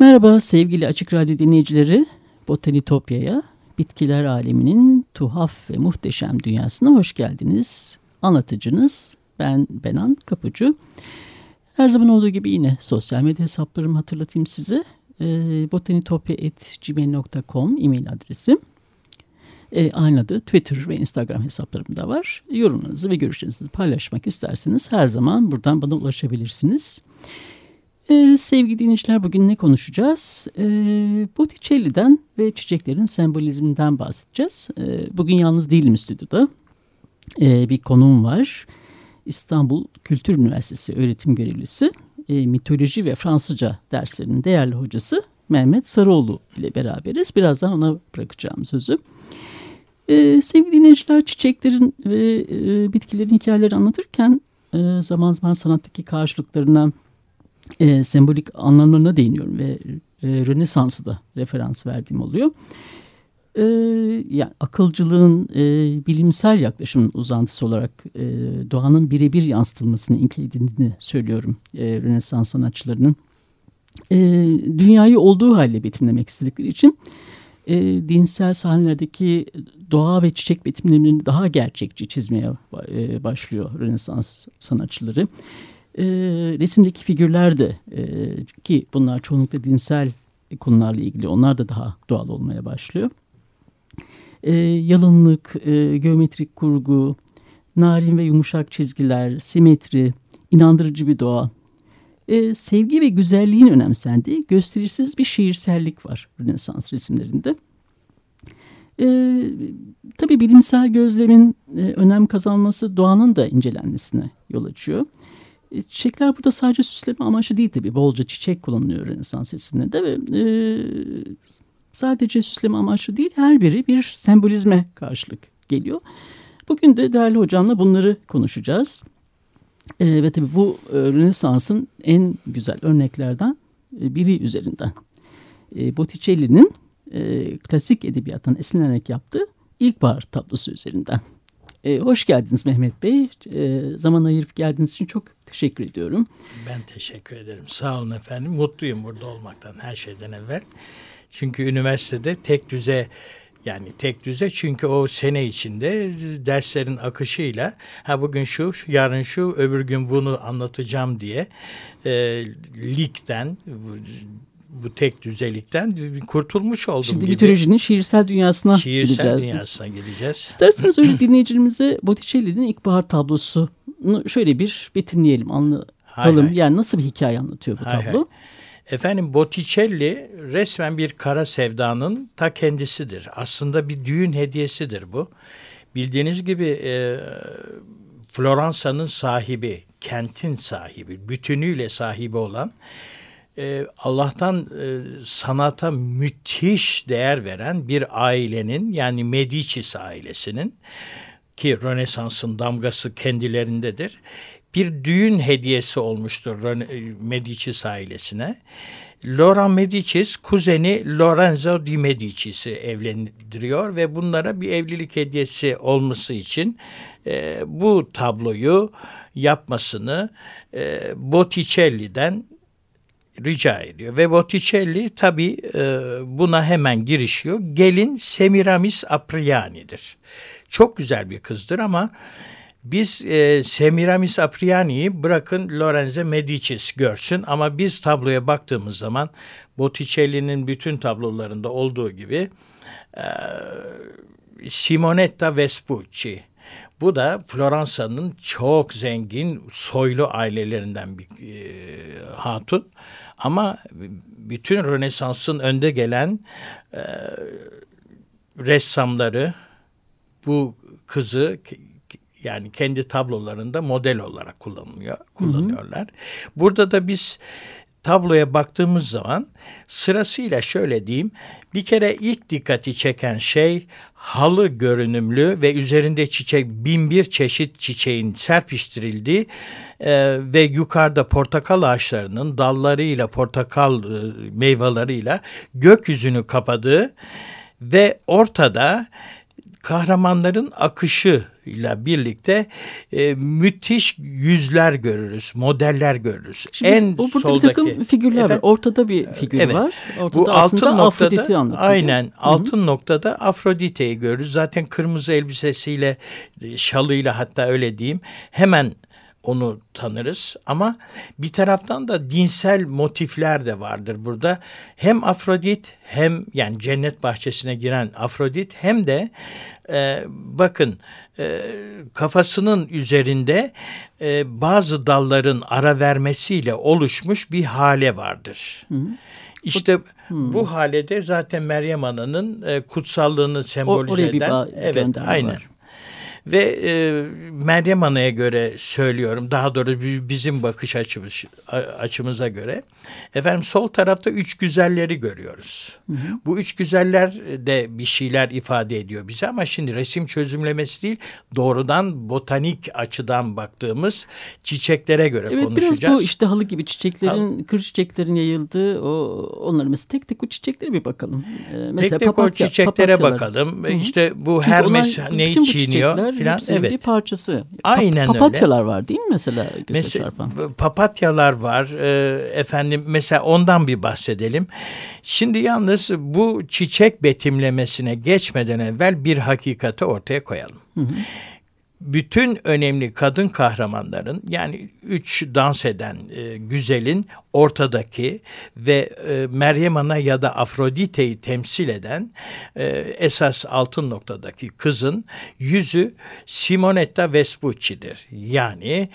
Merhaba sevgili Açık Radyo dinleyicileri. Botanitopya'ya, bitkiler aleminin tuhaf ve muhteşem dünyasına hoş geldiniz. Anlatıcınız ben Benan Kapucu. Her zaman olduğu gibi yine sosyal medya hesaplarımı hatırlatayım size. E, botanitopya.gmail.com e-mail adresim. E, aynı adı Twitter ve Instagram hesaplarım da var. Yorumlarınızı ve görüşlerinizi paylaşmak isterseniz her zaman buradan bana ulaşabilirsiniz. Ee, sevgili dinleyiciler bugün ne konuşacağız? Ee, Botticelli'den ve çiçeklerin sembolizminden bahsedeceğiz. Ee, bugün yalnız değilim stüdyoda. Ee, bir konuğum var. İstanbul Kültür Üniversitesi öğretim görevlisi, e, mitoloji ve Fransızca derslerinin değerli hocası Mehmet Sarıoğlu ile beraberiz. Birazdan ona bırakacağım sözü. Ee, sevgili dinleyiciler çiçeklerin ve e, bitkilerin hikayeleri anlatırken e, zaman zaman sanattaki karşılıklarına e, sembolik anlamlarına değiniyorum ve e, Rönesans'ı da referans verdiğim oluyor. E, yani akılcılığın e, bilimsel yaklaşımın uzantısı olarak e, doğanın birebir yansıtılmasını imkan edindiğini söylüyorum e, Rönesans sanatçılarının. E, dünyayı olduğu haliyle betimlemek istedikleri için e, dinsel sahnelerdeki doğa ve çiçek betimlemelerini daha gerçekçi çizmeye e, başlıyor Rönesans sanatçıları resimdeki figürler de e, ki bunlar çoğunlukla dinsel konularla ilgili onlar da daha doğal olmaya başlıyor. E, yalınlık, e, geometrik kurgu, narin ve yumuşak çizgiler, simetri, inandırıcı bir doğa, e, sevgi ve güzelliğin önemsendiği gösterişsiz bir şiirsellik var Rönesans resimlerinde. E, tabii bilimsel gözlemin e, önem kazanması doğanın da incelenmesine yol açıyor. E, çiçekler burada sadece süsleme amaçlı değil tabii. Bolca çiçek kullanılıyor Rönesans resimlerinde ve e, sadece süsleme amaçlı değil her biri bir sembolizme karşılık geliyor. Bugün de değerli hocamla bunları konuşacağız. E, ve tabii bu e, Rönesans'ın en güzel örneklerden e, biri üzerinden. E, Botticelli'nin e, klasik edebiyattan esinlenerek yaptığı ilkbahar tablosu üzerinden. E, hoş geldiniz Mehmet Bey. E, zaman ayırıp geldiğiniz için çok teşekkür ediyorum. Ben teşekkür ederim. Sağ olun efendim. Mutluyum burada olmaktan her şeyden evvel. Çünkü üniversitede tek düze yani tek düze çünkü o sene içinde derslerin akışıyla ha bugün şu, yarın şu, öbür gün bunu anlatacağım diye e, ligden bu tek düzelikten kurtulmuş oldum Şimdi gibi. mitolojinin şiirsel dünyasına şiirsel gideceğiz. dünyasına gideceğiz. İsterseniz önce dinleyicilerimize Botticelli'nin ilkbahar tablosunu şöyle bir betimleyelim, anlatalım. Hay hay. Yani nasıl bir hikaye anlatıyor bu hay tablo? Hay. Efendim Botticelli resmen bir kara sevdanın ta kendisidir. Aslında bir düğün hediyesidir bu. Bildiğiniz gibi e, Floransa'nın sahibi, kentin sahibi, bütünüyle sahibi olan e, Allah'tan e, sanata müthiş değer veren bir ailenin yani Medici ailesinin ki Rönesans'ın damgası kendilerindedir. Bir düğün hediyesi olmuştur Medici ailesine. Laura Medicis kuzeni Lorenzo di Medici'si evlendiriyor ve bunlara bir evlilik hediyesi olması için e, bu tabloyu yapmasını e, Botticelli'den rica ediyor. Ve Botticelli tabi e, buna hemen girişiyor. Gelin Semiramis Apriani'dir. Çok güzel bir kızdır ama biz e, Semiramis Apriani'yi bırakın Lorenzo Medicis görsün ama biz tabloya baktığımız zaman Botticelli'nin bütün tablolarında olduğu gibi e, Simonetta Vespucci bu da Floransa'nın çok zengin soylu ailelerinden bir e, hatun. Ama bütün Rönesans'ın önde gelen e, ressamları bu kızı yani kendi tablolarında model olarak kullanılıyor, kullanıyorlar. Hı hı. Burada da biz tabloya baktığımız zaman sırasıyla şöyle diyeyim. Bir kere ilk dikkati çeken şey halı görünümlü ve üzerinde çiçek bin bir çeşit çiçeğin serpiştirildiği e, ve yukarıda portakal ağaçlarının dallarıyla portakal e, meyveleriyle gökyüzünü kapadığı ve ortada kahramanların akışıyla birlikte e, müthiş yüzler görürüz, modeller görürüz. Şimdi en o burada soldaki, bir takım figürler efendim, var. Ortada bir figür evet, var. Ortada bu altın noktada aynen Hı-hı. altın noktada Afrodite'yi görürüz. Zaten kırmızı elbisesiyle, şalıyla hatta öyle diyeyim. Hemen onu tanırız ama bir taraftan da dinsel motifler de vardır burada. Hem Afrodit hem yani cennet bahçesine giren Afrodit hem de e, bakın e, kafasının üzerinde e, bazı dalların ara vermesiyle oluşmuş bir hale vardır. Hı hı. İşte hmm. bu halede zaten Meryem Ana'nın e, kutsallığını sembolize eden evet aynen. Var. Ve e, Meryem Ana'ya göre söylüyorum daha doğrusu bizim bakış açımız, açımıza göre. Efendim sol tarafta üç güzelleri görüyoruz. Hı hı. Bu üç güzeller de bir şeyler ifade ediyor bize ama şimdi resim çözümlemesi değil doğrudan botanik açıdan baktığımız çiçeklere göre evet, konuşacağız. Biraz bu işte halı gibi çiçeklerin, Hal kır çiçeklerin yayıldığı o onları mesela tek tek o çiçeklere bir bakalım. Ee, mesela tek tek papatya, o çiçeklere papatyalar. bakalım. Hı hı. İşte bu Çünkü Hermes neyi çiğniyor? Filan. Evet. bir parçası. Aynen pa papatyalar öyle. var değil mi mesela göze mesela, çarpan? Papatyalar var. E, efendim mesela ondan bir bahsedelim. Şimdi yalnız bu çiçek betimlemesine geçmeden evvel bir hakikati ortaya koyalım. Hı hı bütün önemli kadın kahramanların yani üç dans eden e, güzelin ortadaki ve e, Meryem Ana ya da Afrodite'yi temsil eden e, esas altın noktadaki kızın yüzü Simonetta Vespucci'dir. Yani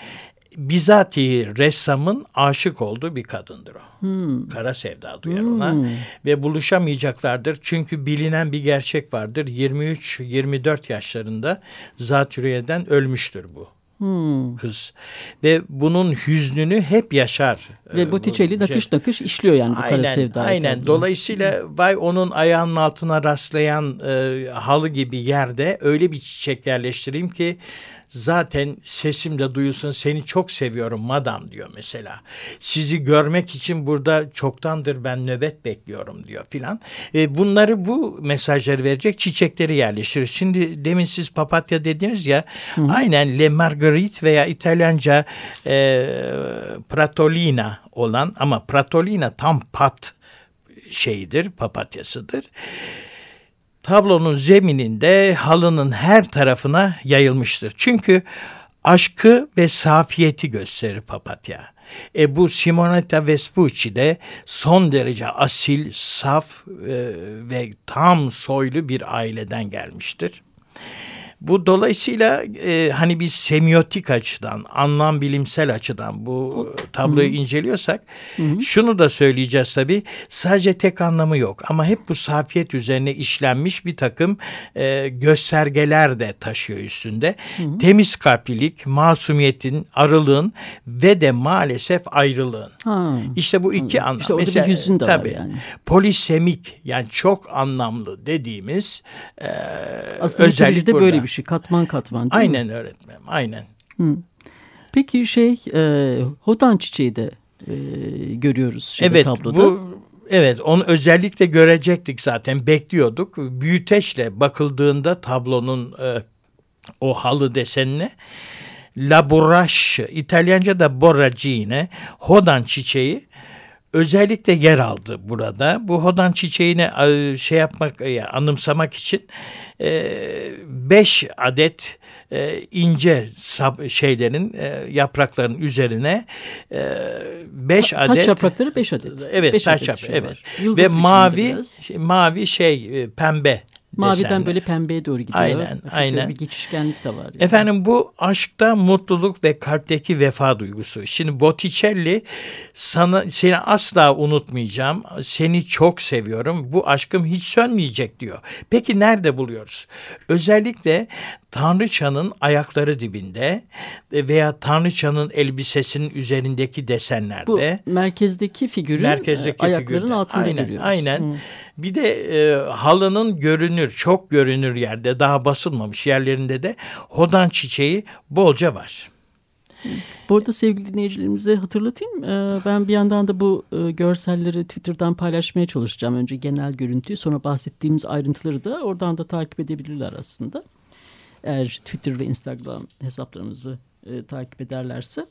bizatihi ressamın aşık olduğu bir kadındır o. Hmm. Kara sevda duyar hmm. ona ve buluşamayacaklardır. Çünkü bilinen bir gerçek vardır. 23-24 yaşlarında zatürreyeden ölmüştür bu. Hmm. kız ve bunun hüznünü hep yaşar. Ve Botticelli nakış nakış işliyor yani bu aynen, kara sevda. Aynen. Dolayısıyla vay onun ayağının altına rastlayan e, halı gibi yerde öyle bir çiçek yerleştireyim ki zaten sesim de duyulsun seni çok seviyorum madam diyor mesela. Sizi görmek için burada çoktandır ben nöbet bekliyorum diyor filan. E, bunları bu mesajları verecek çiçekleri yerleştirir. Şimdi demin siz papatya dediniz ya Hı. aynen Le Marguerite veya İtalyanca e, Pratolina olan ama Pratolina tam pat şeyidir papatyasıdır tablonun zemininde halının her tarafına yayılmıştır. Çünkü aşkı ve safiyeti gösterir papatya. E bu Simonetta Vespucci de son derece asil, saf e, ve tam soylu bir aileden gelmiştir. Bu dolayısıyla e, hani biz semiotik açıdan, anlam bilimsel açıdan bu tabloyu Hı-hı. inceliyorsak Hı-hı. şunu da söyleyeceğiz tabii. Sadece tek anlamı yok ama hep bu safiyet üzerine işlenmiş bir takım e, göstergeler de taşıyor üstünde. Hı-hı. Temiz kalplilik, masumiyetin, arılığın ve de maalesef ayrılığın. Ha. İşte bu iki anlam. İşte Mesela, bir yüzün de tabii, var yani. Polisemik yani çok anlamlı dediğimiz e, Aslında özellik burada. böyle bir şey katman katman değil Aynen mi? öğretmenim aynen. Hı. Peki şey e, hodan çiçeği de e, görüyoruz evet, tabloda. Bu, evet onu özellikle görecektik zaten bekliyorduk. Büyüteçle bakıldığında tablonun e, o halı desenine Laboraş, İtalyanca da borragine, hodan çiçeği özellikle yer aldı burada. Bu hodan çiçeğini e, şey yapmak, e, anımsamak için e, beş adet ince şeylerin yaprakların üzerine beş Ta, adet taç yaprakları beş adet. Evet, beş taç yaprak. Şey evet. Ve mavi biraz. mavi şey pembe Maviden desenler. böyle pembeye doğru gidiyor. Aynen, Hafif aynen. Bir geçişkenlik de var. yani. Efendim bu aşkta mutluluk ve kalpteki vefa duygusu. Şimdi Botticelli sana seni asla unutmayacağım. Seni çok seviyorum. Bu aşkım hiç sönmeyecek diyor. Peki nerede buluyoruz? Özellikle Tanrıçanın ayakları dibinde veya Tanrıçanın elbisesinin üzerindeki Bu desenlerde. merkezdeki figürün merkezdeki e, ayakların figürde. altında aynen, görüyoruz. Aynen. Hı. Bir de e, halının görünür, çok görünür yerde, daha basılmamış yerlerinde de hodan çiçeği bolca var. Bu arada sevgili dinleyicilerimize hatırlatayım. Ee, Ben bir yandan da bu e, görselleri Twitter'dan paylaşmaya çalışacağım. Önce genel görüntüyü sonra bahsettiğimiz ayrıntıları da oradan da takip edebilirler aslında. Eğer Twitter ve Instagram hesaplarımızı e, takip ederlerse.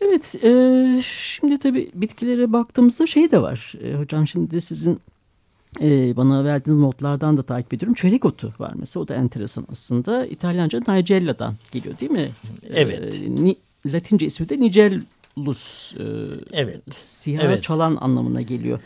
Evet e, şimdi tabii bitkilere baktığımızda şey de var. E, hocam şimdi de sizin e, bana verdiğiniz notlardan da takip ediyorum. Çörek otu var mesela o da enteresan aslında. İtalyanca Nigella'dan geliyor değil mi? Evet. E, ni, Latince ismi de Nigellus. e, Evet. Siyah Evet. çalan anlamına geliyor.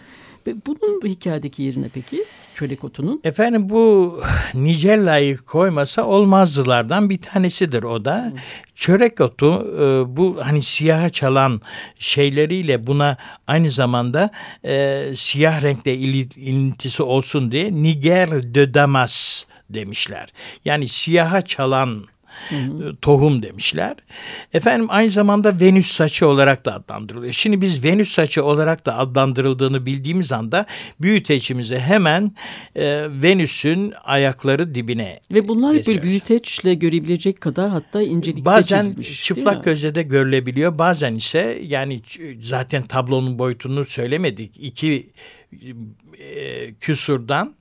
Bunun bu hikayedeki yerine peki çörek otunun? Efendim bu Nicella'yı koymasa olmazdılardan bir tanesidir o da. Çörek otu e, bu hani siyaha çalan şeyleriyle buna aynı zamanda e, siyah renkle ili- ilintisi olsun diye Niger de Damas demişler. Yani siyaha çalan tohum demişler. Efendim aynı zamanda Venüs saçı olarak da adlandırılıyor. Şimdi biz Venüs saçı olarak da adlandırıldığını bildiğimiz anda büyüteçimizi hemen e, Venüs'ün ayakları dibine Ve bunlar hep böyle getiriyoruz. büyüteçle görebilecek kadar hatta incelikte Bazen değil mi? çıplak gözle de görülebiliyor. Bazen ise yani zaten tablonun boyutunu söylemedik. İki e, küsurdan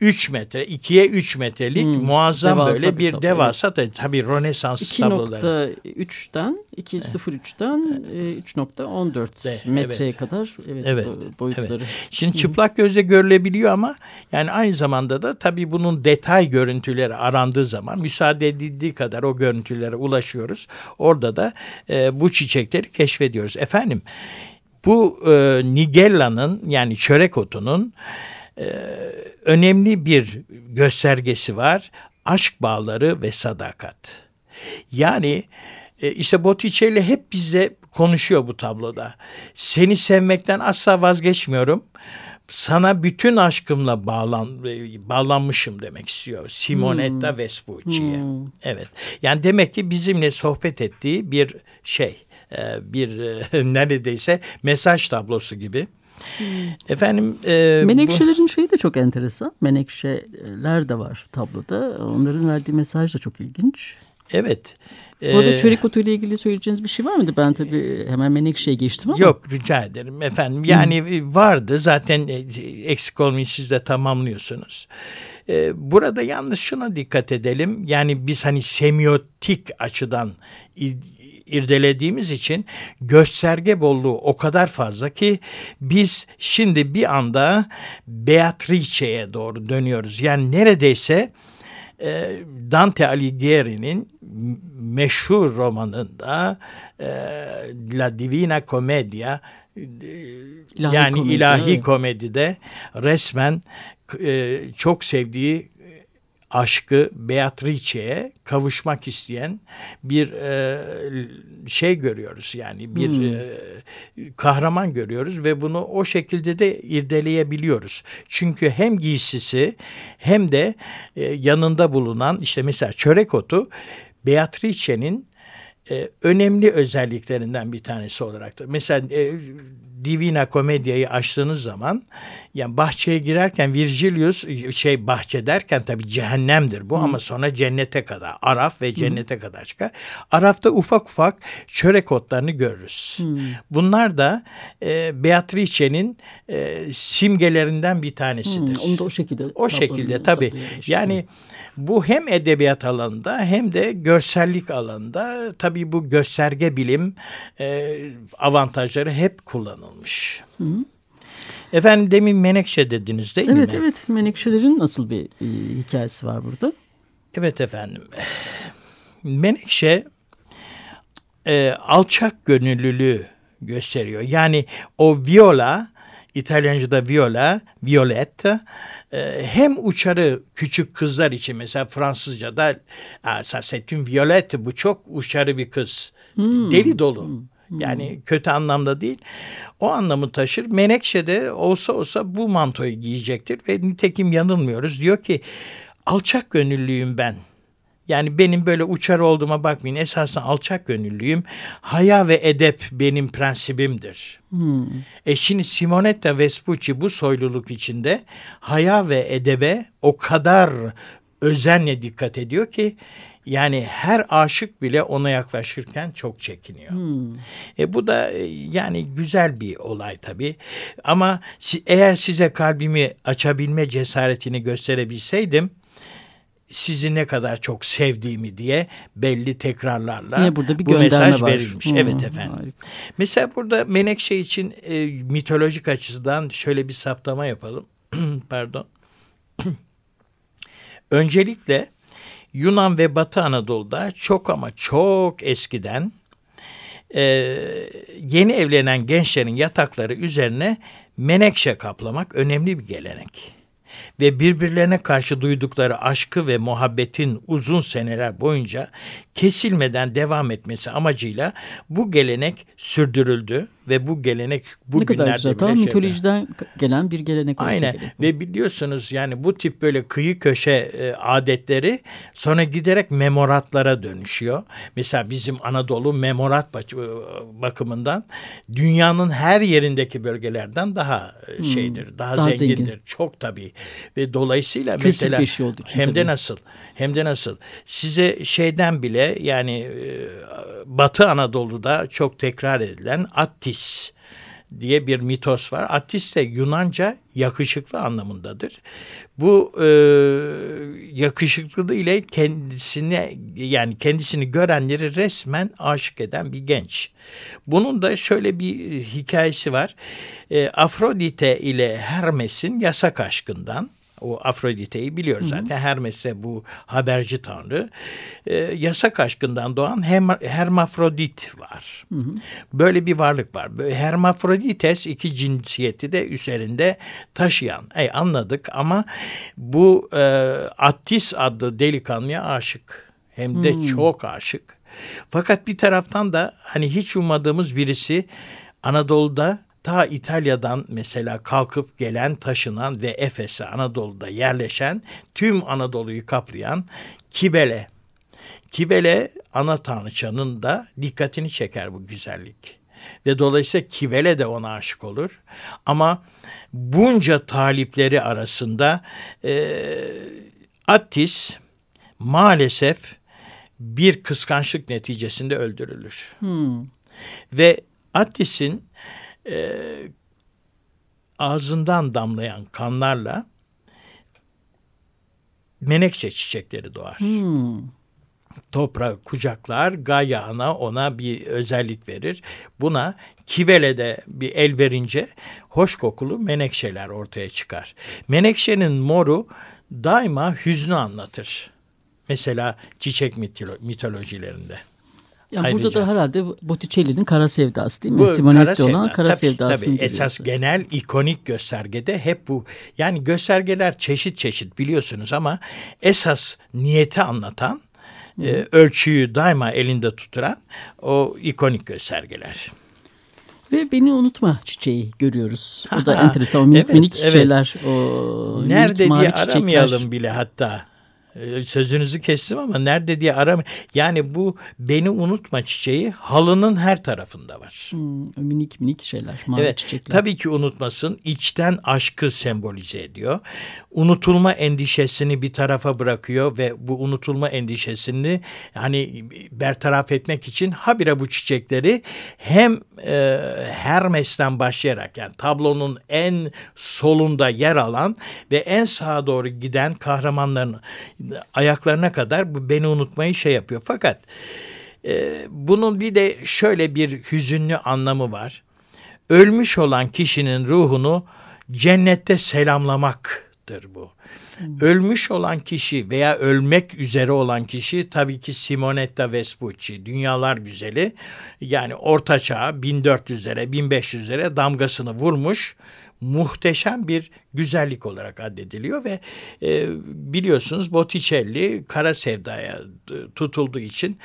3 metre, 2'ye 3 metrelik Hmm, muazzam devasa böyle bir bir tablo, devasa da tabii Rönesans tabloları. 2.3'ten 2.03'ten e, 3.14 De, metreye evet. kadar evet, Evet, bo- boyutları. Şimdi çıplak gözle görülebiliyor ama yani aynı zamanda da tabii bunun detay görüntüleri arandığı zaman müsaade edildiği kadar o görüntülere ulaşıyoruz. Orada da e, bu çiçekleri keşfediyoruz. Efendim bu e, Nigella'nın yani çörek otunun e, önemli bir göstergesi var. Aşk bağları ve sadakat. Yani e, işte Botticelli hep bizle konuşuyor bu tabloda. Seni sevmekten asla vazgeçmiyorum. Sana bütün aşkımla bağlan, e, bağlanmışım demek istiyor. Simonetta Vespucci'ye. Evet. Yani demek ki bizimle sohbet ettiği bir şey. e, Bir neredeyse mesaj tablosu gibi. Efendim e, bu- Menekşelerin şeyi de çok enteresan. Menekşeler de var tabloda. Onların verdiği mesaj da çok ilginç. evet. Bu arada E, çörek otu ile ilgili söyleyeceğiniz bir şey var mıydı? Ben tabii hemen Menekşe'ye geçtim ama. Yok rica ederim efendim. Yani vardı zaten e, eksik olmayın siz de tamamlıyorsunuz. E, Burada yalnız şuna dikkat edelim. Yani biz hani semiotik açıdan irdelediğimiz için gösterge bolluğu o kadar fazla ki biz şimdi bir anda Beatrice'ye doğru dönüyoruz. Yani neredeyse e, Dante Alighieri'nin meşhur romanında e, La Divina Commedia İlahi yani komedi, ilahi evet. komedide resmen e, çok sevdiği aşkı Beatrice'ye kavuşmak isteyen bir e, şey görüyoruz yani bir Hmm. e, kahraman görüyoruz ve bunu o şekilde de irdeleyebiliyoruz. Çünkü hem giysisi hem de e, yanında bulunan işte mesela çörek otu Beatrice'nin e, önemli özelliklerinden bir tanesi olarak da. Mesela e, Divina Comedia'yı açtığınız zaman yani bahçeye girerken Virgilius şey bahçe derken tabii cehennemdir bu ama sonra cennete kadar Araf ve cennete kadar çıkar. Araf'ta ufak ufak çörek otlarını görürüz. Bunlar da e, Beatrice'nin e, simgelerinden bir tanesidir. Hmm, onu da o şekilde. O şekilde geçtim. Yani bu hem edebiyat alanında hem de görsellik alanında tabii bu gösterge bilim e, avantajları hep kullanılmış. Efendim demin menekşe dediniz değil Evet mi? evet menekşelerin nasıl bir e, hikayesi var burada? Evet efendim. Menekşe e, alçak gönüllülüğü gösteriyor. Yani o viola İtalyanca'da viola, violetta. E, hem uçarı küçük kızlar için mesela Fransızca'da c'est une violette bu çok uçarı bir kız. Hmm. Deli dolu. Hmm. Yani kötü anlamda değil. O anlamı taşır. Menekşe de olsa olsa bu mantoyu giyecektir ve nitekim yanılmıyoruz. Diyor ki alçak gönüllüyüm ben. Yani benim böyle uçar olduğuma bakmayın. Esasında alçak gönüllüyüm. Haya ve edep benim prensibimdir. Hmm. E şimdi Simonetta Vespucci bu soyluluk içinde haya ve edebe o kadar özenle dikkat ediyor ki yani her aşık bile ona yaklaşırken çok çekiniyor. Hmm. E bu da e, yani güzel bir olay tabii. Ama eğer size kalbimi açabilme cesaretini gösterebilseydim sizi ne kadar çok sevdiğimi diye belli tekrarlarla Yine burada bir bu mesaj var. verilmiş. Hmm, evet efendim. Harika. Mesela burada Menekşe için e, mitolojik açıdan şöyle bir saptama yapalım. Pardon. Öncelikle Yunan ve Batı Anadolu'da çok ama çok eskiden e, yeni evlenen gençlerin yatakları üzerine menekşe kaplamak önemli bir gelenek ve birbirlerine karşı duydukları aşkı ve muhabbetin uzun seneler boyunca kesilmeden devam etmesi amacıyla bu gelenek sürdürüldü ve bu gelenek bugünlerde ne kadar güzel. Tam şey mitolojiden gelen bir gelenek olsa Aynen. gerek. Ve biliyorsunuz yani bu tip böyle kıyı köşe e, adetleri sonra giderek memoratlara dönüşüyor. Mesela bizim Anadolu memorat e, bakımından dünyanın her yerindeki bölgelerden daha e, hmm, şeydir, daha, daha zengindir. Zengin. Çok tabii. Ve dolayısıyla Kesin mesela hem de nasıl? Hem de nasıl? Size şeyden bile yani e, Batı Anadolu'da çok tekrar edilen Attis diye bir mitos var. Attis de Yunanca yakışıklı anlamındadır. Bu e, yakışıklılığı ile kendisine yani kendisini görenleri resmen aşık eden bir genç. Bunun da şöyle bir hikayesi var. E, Afrodite ile Hermes'in yasak aşkından o Afrodite'yi biliyoruz zaten. Hermes de bu haberci tanrı. E, yasak aşkından doğan hem, Hermafrodit var. Hı hı. Böyle bir varlık var. Hermafrodites iki cinsiyeti de üzerinde taşıyan. Ey anladık ama bu e, Attis adlı delikanlıya aşık. Hem de hmm. çok aşık. Fakat bir taraftan da hani hiç ummadığımız birisi Anadolu'da ta İtalya'dan mesela kalkıp gelen, taşınan ve Efes'e Anadolu'da yerleşen, tüm Anadolu'yu kaplayan Kibele. Kibele ana tanrıçanın da dikkatini çeker bu güzellik. Ve dolayısıyla Kibele de ona aşık olur. Ama bunca talipleri arasında e, Attis maalesef bir kıskançlık neticesinde öldürülür. Hmm. Ve Attis'in e, ağzından damlayan kanlarla menekşe çiçekleri doğar. Hmm. Toprağı kucaklar, Gaia ona bir özellik verir. Buna Kibele'de bir el verince hoş kokulu menekşeler ortaya çıkar. Menekşenin moru daima hüznü anlatır. Mesela çiçek mitolojilerinde. Ayrıca. burada da herhalde Botticelli'nin Kara Sevdası değil mi? Bu Simonetti kara olan Kara tabii, Sevdası'nı tabii, Esas genel ikonik göstergede hep bu. Yani göstergeler çeşit çeşit biliyorsunuz ama esas niyeti anlatan, e, ölçüyü daima elinde tuturan o ikonik göstergeler. Ve beni unutma çiçeği görüyoruz. O da enteresan. O minik evet, minik evet. şeyler. O Nerede minik, diye aramayalım çiçekler. bile hatta. Ee, sözünüzü kestim ama nerede diye arama. Yani bu beni unutma çiçeği halının her tarafında var. Hmm, minik minik şeyler, mavi evet, çiçekler. Tabii ki unutmasın. İçten aşkı sembolize ediyor. Unutulma endişesini bir tarafa bırakıyor ve bu unutulma endişesini yani bertaraf etmek için habire bu çiçekleri hem e, Hermes'ten başlayarak yani tablonun en solunda yer alan ve en sağa doğru giden kahramanların ayaklarına kadar bu beni unutmayı şey yapıyor. Fakat e, bunun bir de şöyle bir hüzünlü anlamı var. Ölmüş olan kişinin ruhunu cennette selamlamaktır bu. Ölmüş olan kişi veya ölmek üzere olan kişi tabii ki Simonetta Vespucci, dünyalar güzeli. Yani orta çağ 1400'lere 1500'lere damgasını vurmuş. Muhteşem bir güzellik olarak addediliyor ve e, biliyorsunuz Botticelli kara sevdaya tutulduğu için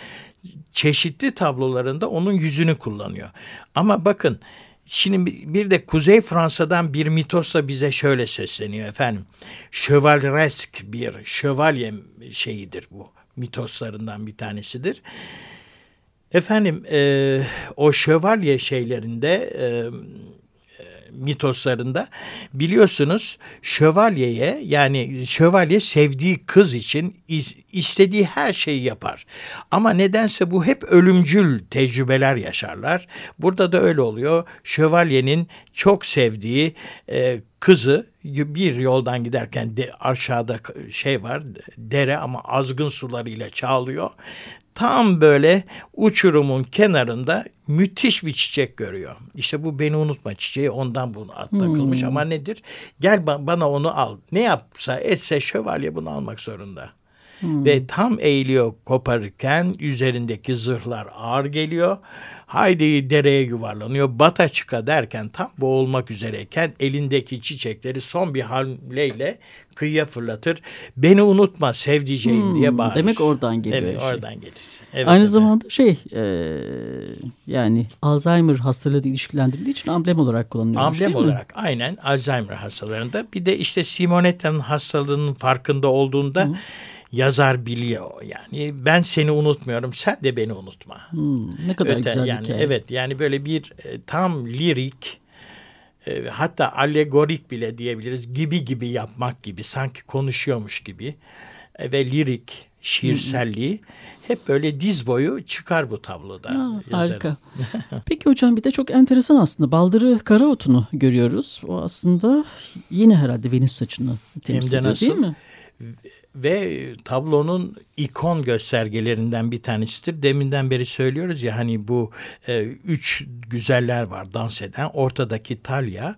çeşitli tablolarında onun yüzünü kullanıyor. Ama bakın Şimdi bir de Kuzey Fransa'dan bir mitosla bize şöyle sesleniyor efendim. Şövalresk bir şövalye şeyidir bu. Mitoslarından bir tanesidir. Efendim e, o şövalye şeylerinde e, mitoslarında biliyorsunuz şövalyeye yani şövalye sevdiği kız için istediği her şeyi yapar. Ama nedense bu hep ölümcül tecrübeler yaşarlar. Burada da öyle oluyor. Şövalyenin çok sevdiği e, kızı bir yoldan giderken de aşağıda şey var dere ama azgın sularıyla çağlıyor tam böyle uçurumun kenarında müthiş bir çiçek görüyor. İşte bu beni unutma çiçeği ondan bunu takılmış hmm. ama nedir? Gel bana onu al. Ne yapsa etse şövalye bunu almak zorunda. Hmm. Ve tam eğiliyor koparırken üzerindeki zırhlar ağır geliyor. Haydi dereye yuvarlanıyor. Bata çıka derken tam boğulmak üzereyken elindeki çiçekleri son bir hamleyle kıyıya fırlatır. Beni unutma sevdiceğim hmm, diye bağırır. Demek oradan geliyor. Evet şey. oradan gelir. Evet, Aynı evet. zamanda şey e, yani Alzheimer hastalığı ilişkilendirildiği için amblem olarak kullanılıyormuş Amblem olarak mi? aynen Alzheimer hastalarında. Bir de işte Simonetta'nın hastalığının farkında olduğunda hmm yazar biliyor yani ben seni unutmuyorum sen de beni unutma. Hmm, ne kadar Öte, güzel yani, hikaye. Evet yani böyle bir e, tam lirik e, hatta alegorik bile diyebiliriz gibi gibi yapmak gibi sanki konuşuyormuş gibi e, ve lirik şiirselliği hep böyle diz boyu çıkar bu tabloda. Aa, harika. Peki hocam bir de çok enteresan aslında baldırı kara otunu görüyoruz. O aslında yine herhalde Venüs saçını temsil ediyor değil mi? Ve tablonun ikon göstergelerinden bir tanesidir. Deminden beri söylüyoruz ya hani bu e, üç güzeller var dans eden. Ortadaki Talya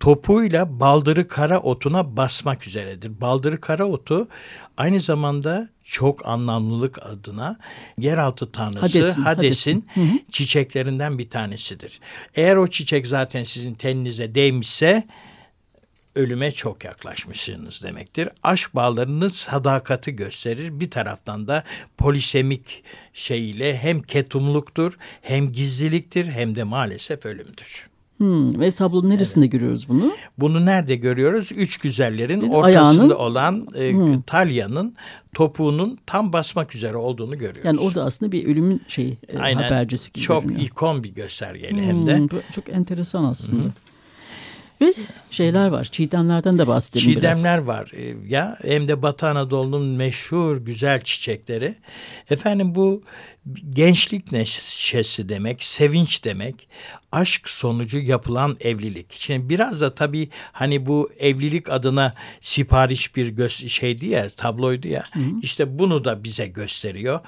topuyla baldırı kara otuna basmak üzeredir. Baldırı kara otu aynı zamanda çok anlamlılık adına yeraltı tanrısı Hades'in, Hades'in, Hades'in. çiçeklerinden bir tanesidir. Eğer o çiçek zaten sizin teninize değmişse ölüme çok yaklaşmışsınız demektir. Aşk bağlarının sadakati gösterir. Bir taraftan da polisemik şeyiyle hem ketumluktur hem gizliliktir hem de maalesef ölümdür. Hmm, ve tablonun neresinde evet. görüyoruz bunu? Bunu nerede görüyoruz? Üç güzellerin ortasında Ayağının, olan e, hmm. Talya'nın topuğunun tam basmak üzere olduğunu görüyoruz. Yani orada aslında bir ölümün şeyi e, Aynen, habercisi gibi Çok görünüyor. ikon bir göstergeli hmm, hem de. Çok enteresan aslında. Hmm. Ve şeyler var. Çiğdemlerden de bahsedelim Çiğdemler biraz. Çiğdemler var. Ee, ya hem de Batı Anadolu'nun meşhur güzel çiçekleri. Efendim bu gençlik neşesi demek, sevinç demek, aşk sonucu yapılan evlilik. Şimdi biraz da tabii hani bu evlilik adına sipariş bir gö- şeydi ya, tabloydu ya. Hı hı. İşte bunu da bize gösteriyor.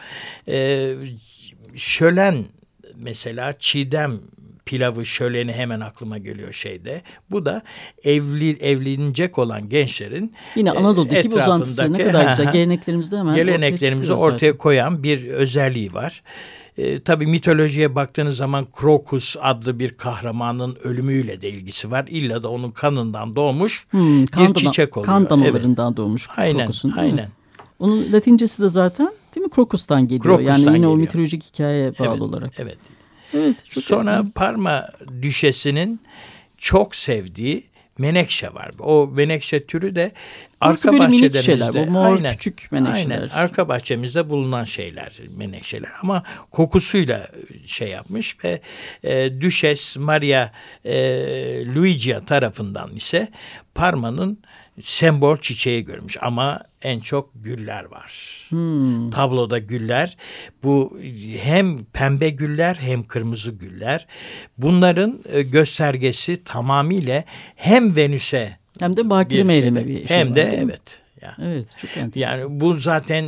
Ee, şölen mesela çiğdem pilavı, şöleni hemen aklıma geliyor şeyde. Bu da evli evlenecek olan gençlerin yine Anadolu'daki bir uzantısı ne kadar güzel geleneklerimizde hemen geleneklerimizi ortaya, ortaya koyan bir özelliği var. E, tabii mitolojiye baktığınız zaman Krokus adlı bir kahramanın ölümüyle de ilgisi var. İlla da onun kanından doğmuş hmm, bir çiçek oluyor. Kan damlalarından evet. doğmuş aynen, Krokus'un. Aynen. Onun latincesi de zaten değil mi Krokus'tan geliyor. Krokus'tan yani yine geliyor. o mitolojik hikayeye bağlı evet, olarak. Evet. Evet. Sonra önemli. Parma düşesinin çok sevdiği menekşe var. O menekşe türü de arka bahçelerimizde şeyler, bu mor aynen, küçük menekşeler. Aynen, arka bahçemizde bulunan şeyler, menekşeler ama kokusuyla şey yapmış ve e, Düşes Maria e, Luigia tarafından ise Parma'nın sembol çiçeği görmüş ama en çok güller var. Hmm. Tabloda güller. Bu hem pembe güller hem kırmızı güller. Bunların e, göstergesi tamamıyla hem Venüs'e hem de bakire meyleme bir şey Hem de evet. Yani. Evet çok enteresan. Yani bu zaten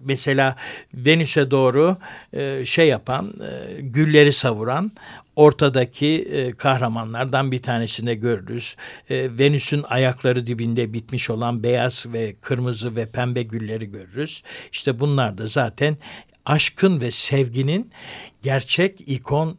mesela Venüs'e doğru e, şey yapan, e, gülleri savuran ortadaki e, kahramanlardan bir tanesinde görürüz. Venüs'ün ayakları dibinde bitmiş olan beyaz ve kırmızı ve pembe gülleri görürüz. İşte bunlar da zaten aşkın ve sevginin gerçek ikon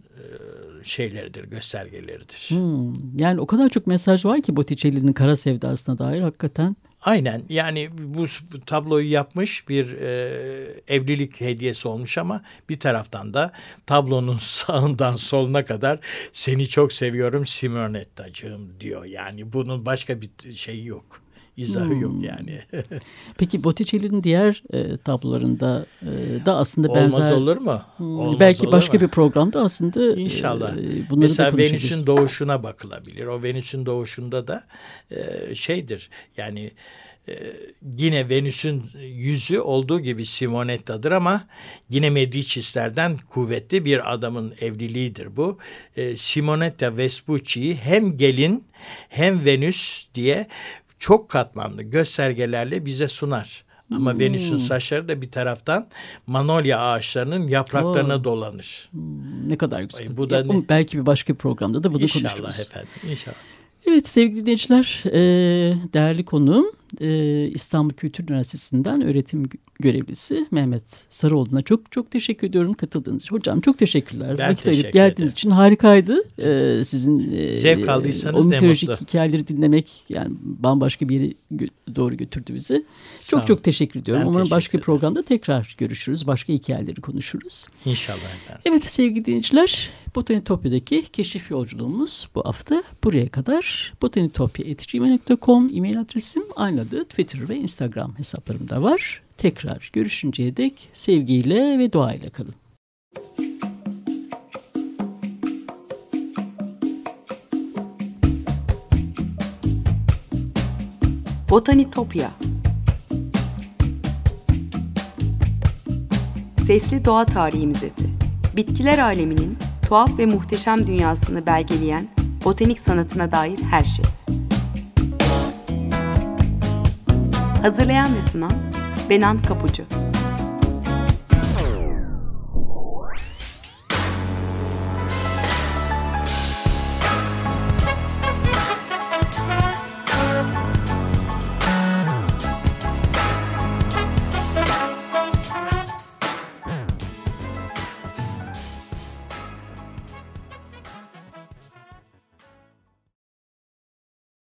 şeyleridir, göstergeleridir. Hmm, yani o kadar çok mesaj var ki Botticelli'nin kara sevdasına dair hakikaten. Aynen yani bu tabloyu yapmış bir e, evlilik hediyesi olmuş ama bir taraftan da tablonun sağından soluna kadar seni çok seviyorum Simonetta'cığım diyor. Yani bunun başka bir şeyi yok izahı hmm. yok yani. Peki Botticelli'nin diğer e, tablolarında e, da aslında Olmaz benzer... olur mu? Hmm, Olmaz belki olur başka mu? bir programda aslında İnşallah. E, bunları Mesela Venüs'ün doğuşuna bakılabilir. O Venüs'ün doğuşunda da e, şeydir yani e, yine Venüs'ün yüzü olduğu gibi Simonetta'dır ama yine Medicis'lerden kuvvetli bir adamın evliliğidir bu. E, Simonetta Vespucci'yi hem gelin hem Venüs diye çok katmanlı göstergelerle bize sunar. Ama hmm. Venüs'ün saçları da bir taraftan manolya ağaçlarının yapraklarına oh. dolanır. Hmm, ne kadar güzel. Bu da ne? belki bir başka bir programda da bunu inşallah konuşuruz. İnşallah efendim. İnşallah. Evet sevgili dinleyiciler, değerli konuğum İstanbul Kültür Üniversitesi'nden öğretim görevlisi Mehmet Sarıoğlu'na çok çok teşekkür ediyorum katıldığınız için. Hocam çok teşekkürler. Ben Vakit teşekkür geldiğiniz için harikaydı. Ee, sizin Zevk aldıysanız o mitolojik hikayeleri dinlemek yani bambaşka bir yere doğru götürdü bizi. Sağ çok olun. çok teşekkür ediyorum. Ben Umarım teşekkür başka bir programda tekrar görüşürüz. Başka hikayeleri konuşuruz. İnşallah efendim. Evet sevgili dinleyiciler Botanitopya'daki keşif yolculuğumuz bu hafta buraya kadar. botanitopya.gmail.com e-mail adresim aynı adı Twitter ve Instagram hesaplarımda var. Tekrar görüşünceye dek sevgiyle ve duayla kalın. Botanitopya Sesli Doğa Tarihi Müzesi Bitkiler aleminin tuhaf ve muhteşem dünyasını belgeleyen botanik sanatına dair her şey. Hazırlayan ve sunan Benan Kapucu